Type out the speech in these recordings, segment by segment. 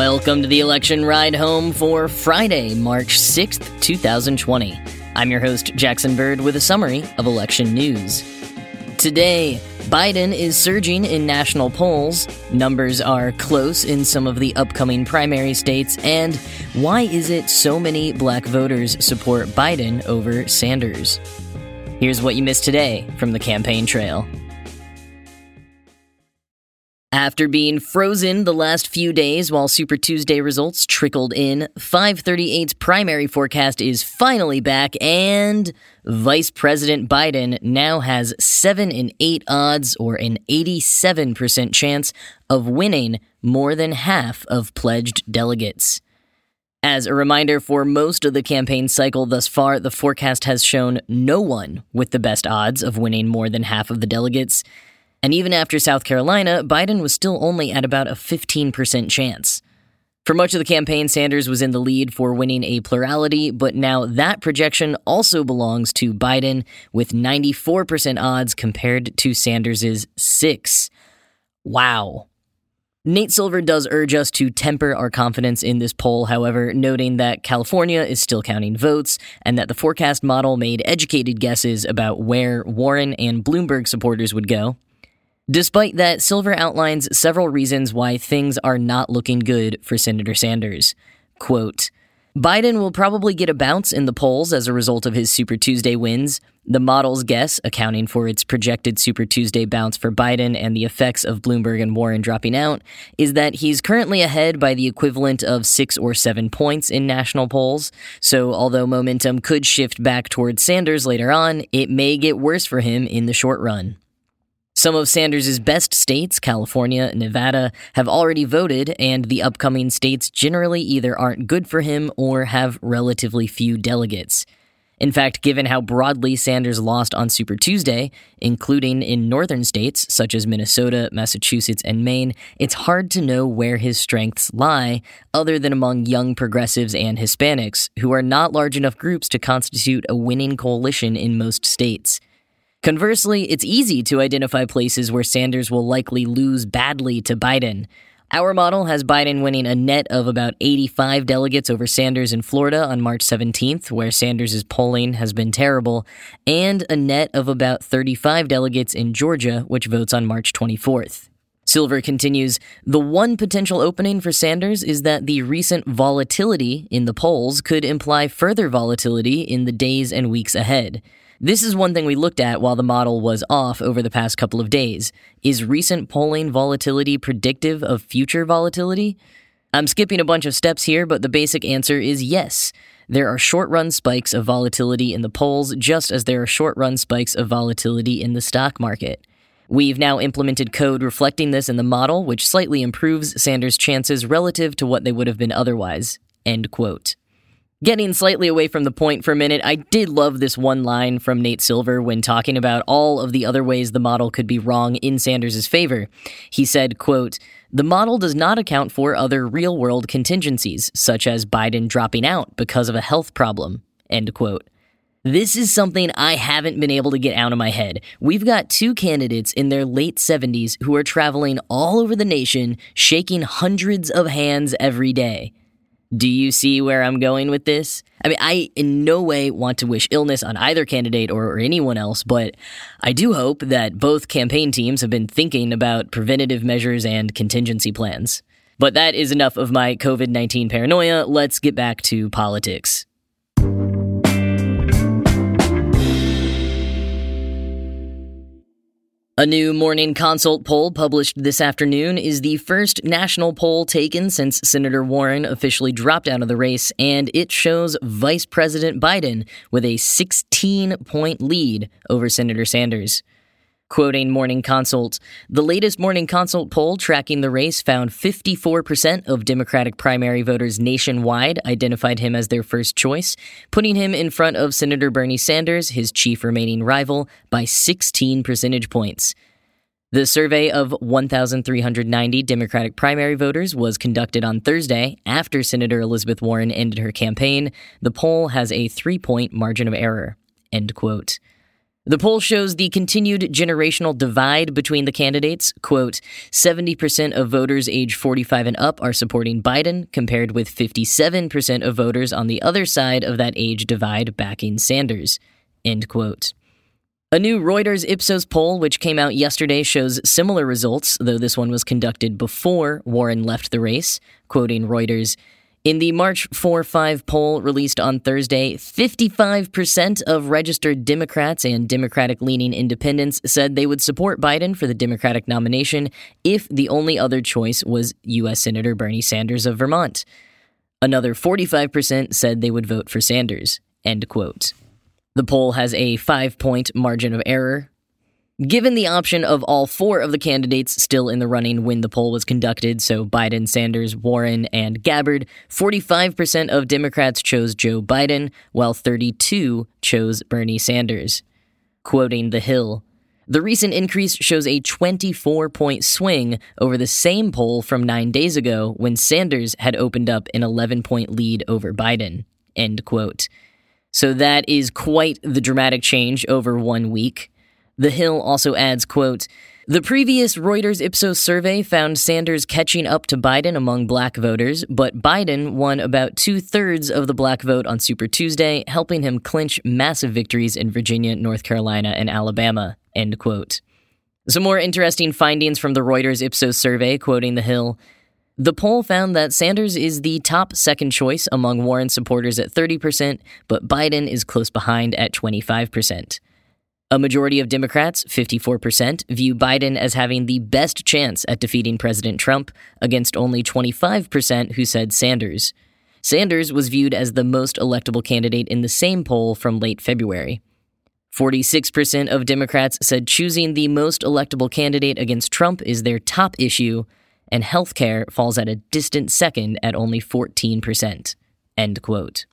Welcome to the election ride home for Friday, March 6th, 2020. I'm your host, Jackson Bird, with a summary of election news. Today, Biden is surging in national polls, numbers are close in some of the upcoming primary states, and why is it so many black voters support Biden over Sanders? Here's what you missed today from the campaign trail. After being frozen the last few days while Super Tuesday results trickled in, 538's primary forecast is finally back, and Vice President Biden now has 7 in 8 odds, or an 87% chance, of winning more than half of pledged delegates. As a reminder, for most of the campaign cycle thus far, the forecast has shown no one with the best odds of winning more than half of the delegates. And even after South Carolina, Biden was still only at about a 15% chance. For much of the campaign, Sanders was in the lead for winning a plurality, but now that projection also belongs to Biden with 94% odds compared to Sanders's 6. Wow. Nate Silver does urge us to temper our confidence in this poll, however, noting that California is still counting votes and that the forecast model made educated guesses about where Warren and Bloomberg supporters would go. Despite that, Silver outlines several reasons why things are not looking good for Senator Sanders. Quote, Biden will probably get a bounce in the polls as a result of his Super Tuesday wins. The model's guess, accounting for its projected Super Tuesday bounce for Biden and the effects of Bloomberg and Warren dropping out, is that he's currently ahead by the equivalent of six or seven points in national polls. So, although momentum could shift back towards Sanders later on, it may get worse for him in the short run. Some of Sanders' best states, California Nevada, have already voted, and the upcoming states generally either aren't good for him or have relatively few delegates. In fact, given how broadly Sanders lost on Super Tuesday, including in northern states such as Minnesota, Massachusetts, and Maine, it's hard to know where his strengths lie, other than among young progressives and Hispanics, who are not large enough groups to constitute a winning coalition in most states. Conversely, it's easy to identify places where Sanders will likely lose badly to Biden. Our model has Biden winning a net of about 85 delegates over Sanders in Florida on March 17th, where Sanders' polling has been terrible, and a net of about 35 delegates in Georgia, which votes on March 24th. Silver continues The one potential opening for Sanders is that the recent volatility in the polls could imply further volatility in the days and weeks ahead. This is one thing we looked at while the model was off over the past couple of days. Is recent polling volatility predictive of future volatility? I'm skipping a bunch of steps here, but the basic answer is yes. There are short run spikes of volatility in the polls, just as there are short run spikes of volatility in the stock market. We've now implemented code reflecting this in the model, which slightly improves Sanders' chances relative to what they would have been otherwise. End quote. Getting slightly away from the point for a minute, I did love this one line from Nate Silver when talking about all of the other ways the model could be wrong in Sanders' favor. He said, quote, the model does not account for other real world contingencies, such as Biden dropping out because of a health problem. End quote. This is something I haven't been able to get out of my head. We've got two candidates in their late 70s who are traveling all over the nation, shaking hundreds of hands every day. Do you see where I'm going with this? I mean, I in no way want to wish illness on either candidate or, or, anyone else, but I do hope that both campaign teams have been thinking about preventative measures and contingency plans. But that is enough of my COVID 19 paranoia. Let's get back to politics. A new Morning Consult poll published this afternoon is the first national poll taken since Senator Warren officially dropped out of the race, and it shows Vice President Biden with a 16 point lead over Senator Sanders. Quoting Morning Consult, the latest Morning Consult poll tracking the race found 54% of Democratic primary voters nationwide identified him as their first choice, putting him in front of Senator Bernie Sanders, his chief remaining rival, by 16 percentage points. The survey of 1,390 Democratic primary voters was conducted on Thursday after Senator Elizabeth Warren ended her campaign. The poll has a three point margin of error. End quote. The poll shows the continued generational divide between the candidates. Quote, 70% of voters age 45 and up are supporting Biden, compared with 57% of voters on the other side of that age divide backing Sanders. End quote. A new Reuters Ipsos poll, which came out yesterday, shows similar results, though this one was conducted before Warren left the race. Quoting Reuters, in the March 4 5 poll released on Thursday, 55% of registered Democrats and Democratic leaning independents said they would support Biden for the Democratic nomination if the only other choice was U.S. Senator Bernie Sanders of Vermont. Another 45% said they would vote for Sanders. End quote. The poll has a five point margin of error, Given the option of all four of the candidates still in the running when the poll was conducted, so Biden, Sanders, Warren, and Gabbard, 45% of Democrats chose Joe Biden, while 32 chose Bernie Sanders. Quoting The Hill, the recent increase shows a 24 point swing over the same poll from nine days ago when Sanders had opened up an 11 point lead over Biden. End quote. So that is quite the dramatic change over one week. The Hill also adds, quote, the previous Reuters Ipsos survey found Sanders catching up to Biden among black voters, but Biden won about two thirds of the black vote on Super Tuesday, helping him clinch massive victories in Virginia, North Carolina, and Alabama. End quote. Some more interesting findings from the Reuters Ipsos survey, quoting The Hill. The poll found that Sanders is the top second choice among Warren supporters at 30%, but Biden is close behind at 25%. A majority of Democrats, 54%, view Biden as having the best chance at defeating President Trump, against only 25% who said Sanders. Sanders was viewed as the most electable candidate in the same poll from late February. 46% of Democrats said choosing the most electable candidate against Trump is their top issue, and health care falls at a distant second at only 14%. End quote.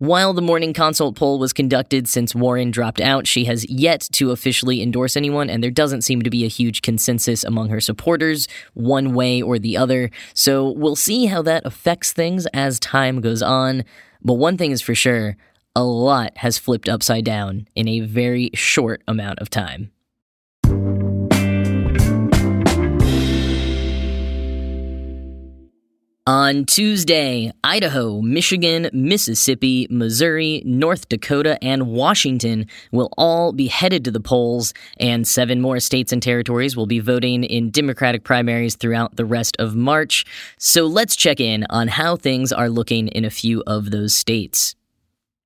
While the morning consult poll was conducted since Warren dropped out, she has yet to officially endorse anyone, and there doesn't seem to be a huge consensus among her supporters, one way or the other. So we'll see how that affects things as time goes on. But one thing is for sure a lot has flipped upside down in a very short amount of time. On Tuesday, Idaho, Michigan, Mississippi, Missouri, North Dakota, and Washington will all be headed to the polls, and seven more states and territories will be voting in Democratic primaries throughout the rest of March. So let's check in on how things are looking in a few of those states.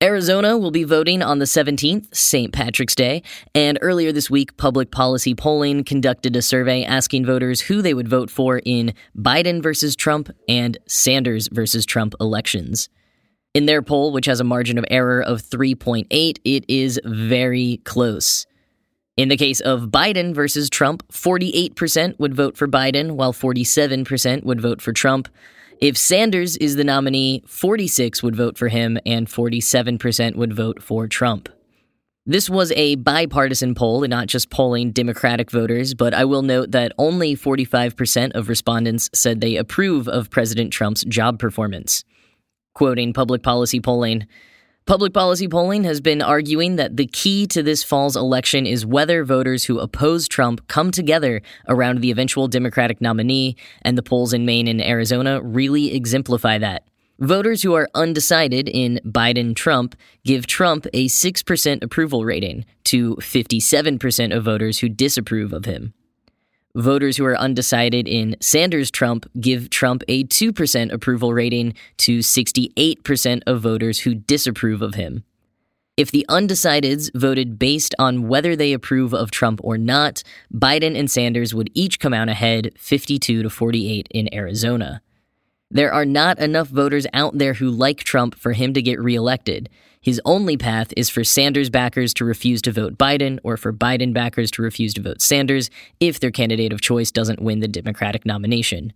Arizona will be voting on the 17th, St. Patrick's Day, and earlier this week, Public Policy Polling conducted a survey asking voters who they would vote for in Biden versus Trump and Sanders versus Trump elections. In their poll, which has a margin of error of 3.8, it is very close. In the case of Biden versus Trump, 48% would vote for Biden, while 47% would vote for Trump. If Sanders is the nominee, 46 would vote for him and 47% would vote for Trump. This was a bipartisan poll, and not just polling Democratic voters, but I will note that only 45% of respondents said they approve of President Trump's job performance. Quoting public policy polling, Public policy polling has been arguing that the key to this fall's election is whether voters who oppose Trump come together around the eventual Democratic nominee, and the polls in Maine and Arizona really exemplify that. Voters who are undecided in Biden Trump give Trump a 6% approval rating to 57% of voters who disapprove of him. Voters who are undecided in Sanders Trump give Trump a 2% approval rating to 68% of voters who disapprove of him. If the undecideds voted based on whether they approve of Trump or not, Biden and Sanders would each come out ahead 52 to 48 in Arizona. There are not enough voters out there who like Trump for him to get reelected. His only path is for Sanders backers to refuse to vote Biden or for Biden backers to refuse to vote Sanders if their candidate of choice doesn't win the Democratic nomination.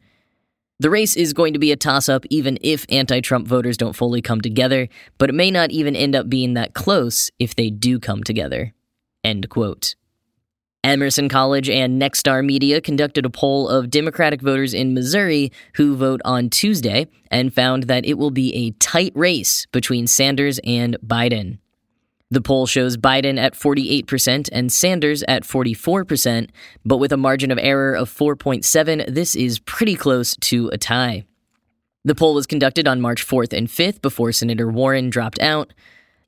The race is going to be a toss up even if anti Trump voters don't fully come together, but it may not even end up being that close if they do come together. End quote. Emerson College and Nexstar Media conducted a poll of Democratic voters in Missouri who vote on Tuesday and found that it will be a tight race between Sanders and Biden. The poll shows Biden at 48% and Sanders at 44%, but with a margin of error of 4.7, this is pretty close to a tie. The poll was conducted on March 4th and 5th before Senator Warren dropped out.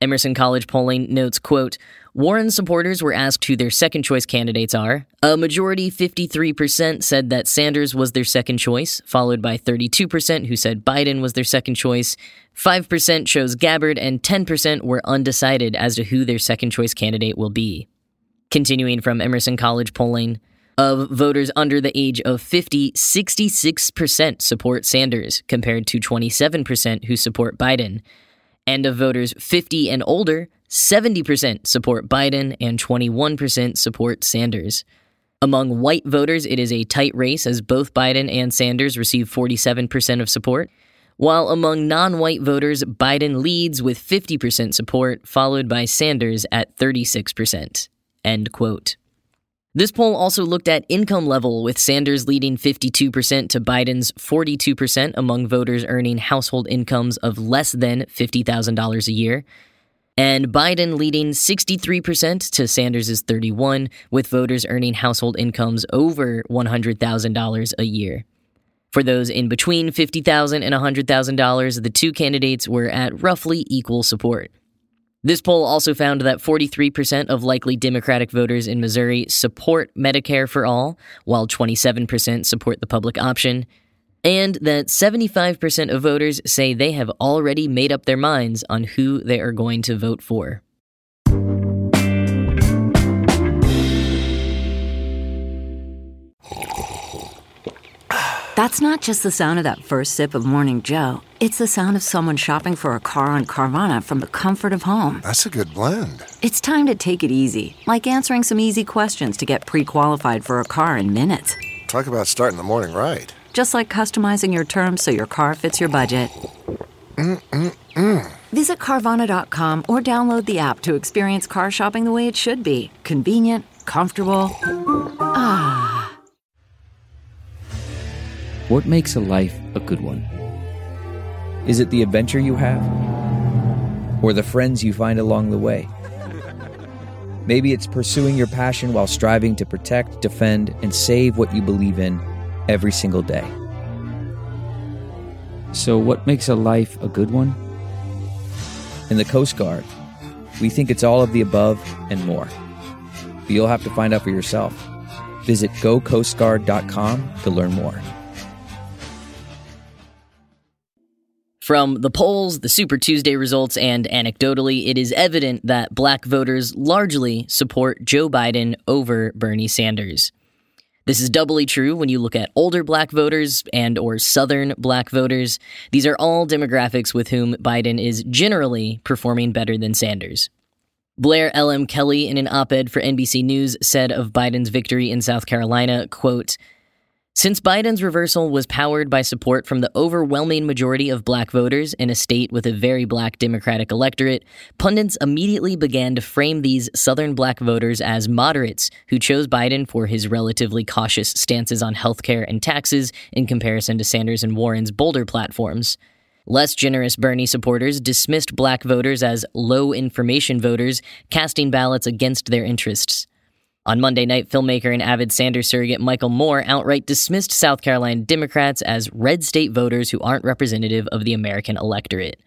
Emerson College polling notes, quote, Warren supporters were asked who their second choice candidates are. A majority, 53%, said that Sanders was their second choice, followed by 32% who said Biden was their second choice. 5% chose Gabbard, and 10% were undecided as to who their second choice candidate will be. Continuing from Emerson College polling, of voters under the age of 50, 66% support Sanders, compared to 27% who support Biden and of voters 50 and older, 70% support Biden and 21% support Sanders. Among white voters, it is a tight race as both Biden and Sanders receive 47% of support, while among non white voters, Biden leads with 50% support, followed by Sanders at 36%. End quote. This poll also looked at income level, with Sanders leading 52% to Biden's 42% among voters earning household incomes of less than $50,000 a year, and Biden leading 63% to Sanders' 31, with voters earning household incomes over $100,000 a year. For those in between $50,000 and $100,000, the two candidates were at roughly equal support. This poll also found that 43% of likely Democratic voters in Missouri support Medicare for all, while 27% support the public option, and that 75% of voters say they have already made up their minds on who they are going to vote for. That's not just the sound of that first sip of Morning Joe. It's the sound of someone shopping for a car on Carvana from the comfort of home. That's a good blend. It's time to take it easy, like answering some easy questions to get pre qualified for a car in minutes. Talk about starting the morning right. Just like customizing your terms so your car fits your budget. Mm-mm-mm. Visit Carvana.com or download the app to experience car shopping the way it should be convenient, comfortable. Ah. What makes a life a good one? Is it the adventure you have? Or the friends you find along the way? Maybe it's pursuing your passion while striving to protect, defend, and save what you believe in every single day. So, what makes a life a good one? In the Coast Guard, we think it's all of the above and more. But you'll have to find out for yourself. Visit gocoastguard.com to learn more. From the polls, the Super Tuesday results, and anecdotally, it is evident that black voters largely support Joe Biden over Bernie Sanders. This is doubly true when you look at older black voters and or southern black voters. These are all demographics with whom Biden is generally performing better than Sanders. Blair L.M. Kelley in an op-ed for NBC News said of Biden's victory in South Carolina, quote, since Biden's reversal was powered by support from the overwhelming majority of black voters in a state with a very black Democratic electorate, pundits immediately began to frame these Southern black voters as moderates who chose Biden for his relatively cautious stances on healthcare and taxes in comparison to Sanders and Warren's bolder platforms. Less generous Bernie supporters dismissed black voters as low information voters, casting ballots against their interests. On Monday night, filmmaker and avid Sanders surrogate Michael Moore outright dismissed South Carolina Democrats as red state voters who aren't representative of the American electorate.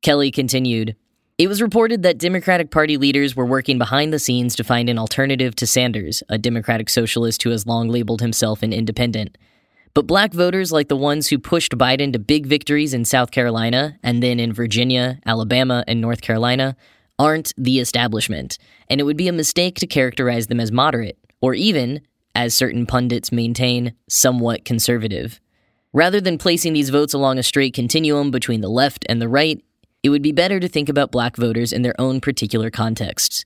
Kelley continued, it was reported that Democratic Party leaders were working behind the scenes to find an alternative to Sanders, a Democratic socialist who has long labeled himself an independent. But black voters, like the ones who pushed Biden to big victories in South Carolina and then in Virginia, Alabama, and North Carolina, aren't the establishment, and it would be a mistake to characterize them as moderate, or even, as certain pundits maintain, somewhat conservative. Rather than placing these votes along a straight continuum between the left and the right, it would be better to think about black voters in their own particular contexts.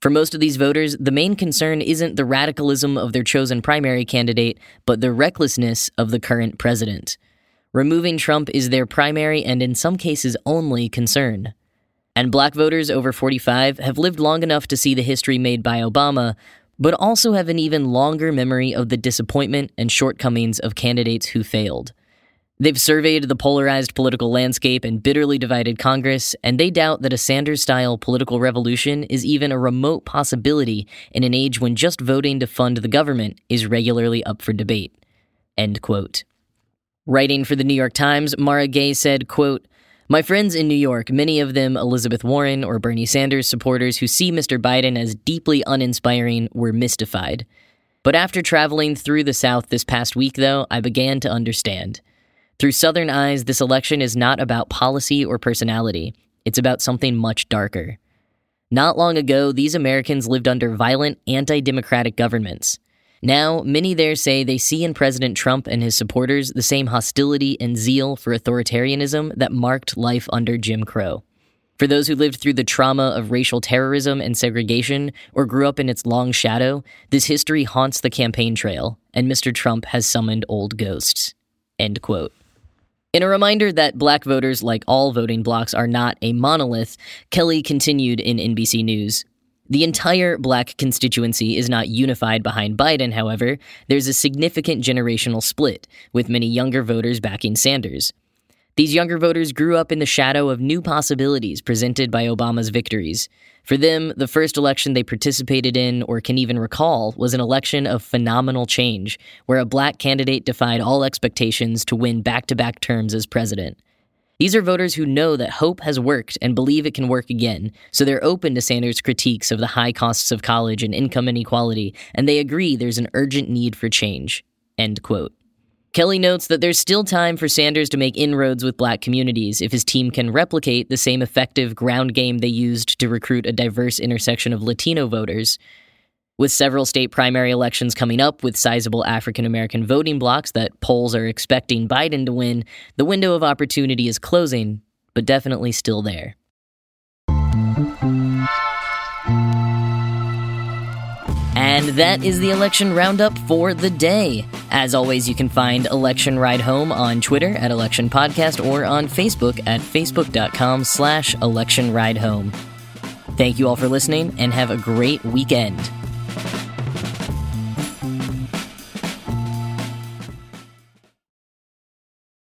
For most of these voters, the main concern isn't the radicalism of their chosen primary candidate, but the recklessness of the current president. Removing Trump is their primary and, in some cases, only concern. And black voters over 45 have lived long enough to see the history made by Obama, but also have an even longer memory of the disappointment and shortcomings of candidates who failed. They've surveyed the polarized political landscape and bitterly divided Congress, and they doubt that a Sanders style political revolution is even a remote possibility in an age when just voting to fund the government is regularly up for debate. End quote. Writing for the New York Times, Mara Gay said, quote, my friends in New York, many of them Elizabeth Warren or Bernie Sanders supporters who see Mr. Biden as deeply uninspiring, were mystified. But after traveling through the South this past week, though, I began to understand. Through Southern eyes, this election is not about policy or personality, it's about something much darker. Not long ago, these Americans lived under violent, anti democratic governments. Now, many there say they see in President Trump and his supporters the same hostility and zeal for authoritarianism that marked life under Jim Crow. For those who lived through the trauma of racial terrorism and segregation or grew up in its long shadow, this history haunts the campaign trail, and Mr. Trump has summoned old ghosts. End quote. In a reminder that black voters, like all voting blocs, are not a monolith, Kelley continued in NBC News. The entire black constituency is not unified behind Biden, however. There's a significant generational split, with many younger voters backing Sanders. These younger voters grew up in the shadow of new possibilities presented by Obama's victories. For them, the first election they participated in or can even recall was an election of phenomenal change, where a black candidate defied all expectations to win back to back terms as president. These are voters who know that hope has worked and believe it can work again, so they're open to Sanders' critiques of the high costs of college and income inequality, and they agree there's an urgent need for change. End quote. Kelley notes that there's still time for Sanders to make inroads with black communities if his team can replicate the same effective ground game they used to recruit a diverse intersection of Latino voters. With several state primary elections coming up with sizable African American voting blocks that polls are expecting Biden to win, the window of opportunity is closing, but definitely still there. And that is the election roundup for the day. As always, you can find Election Ride Home on Twitter at Election Podcast or on Facebook at facebook.com slash election ride home. Thank you all for listening and have a great weekend. Thank you.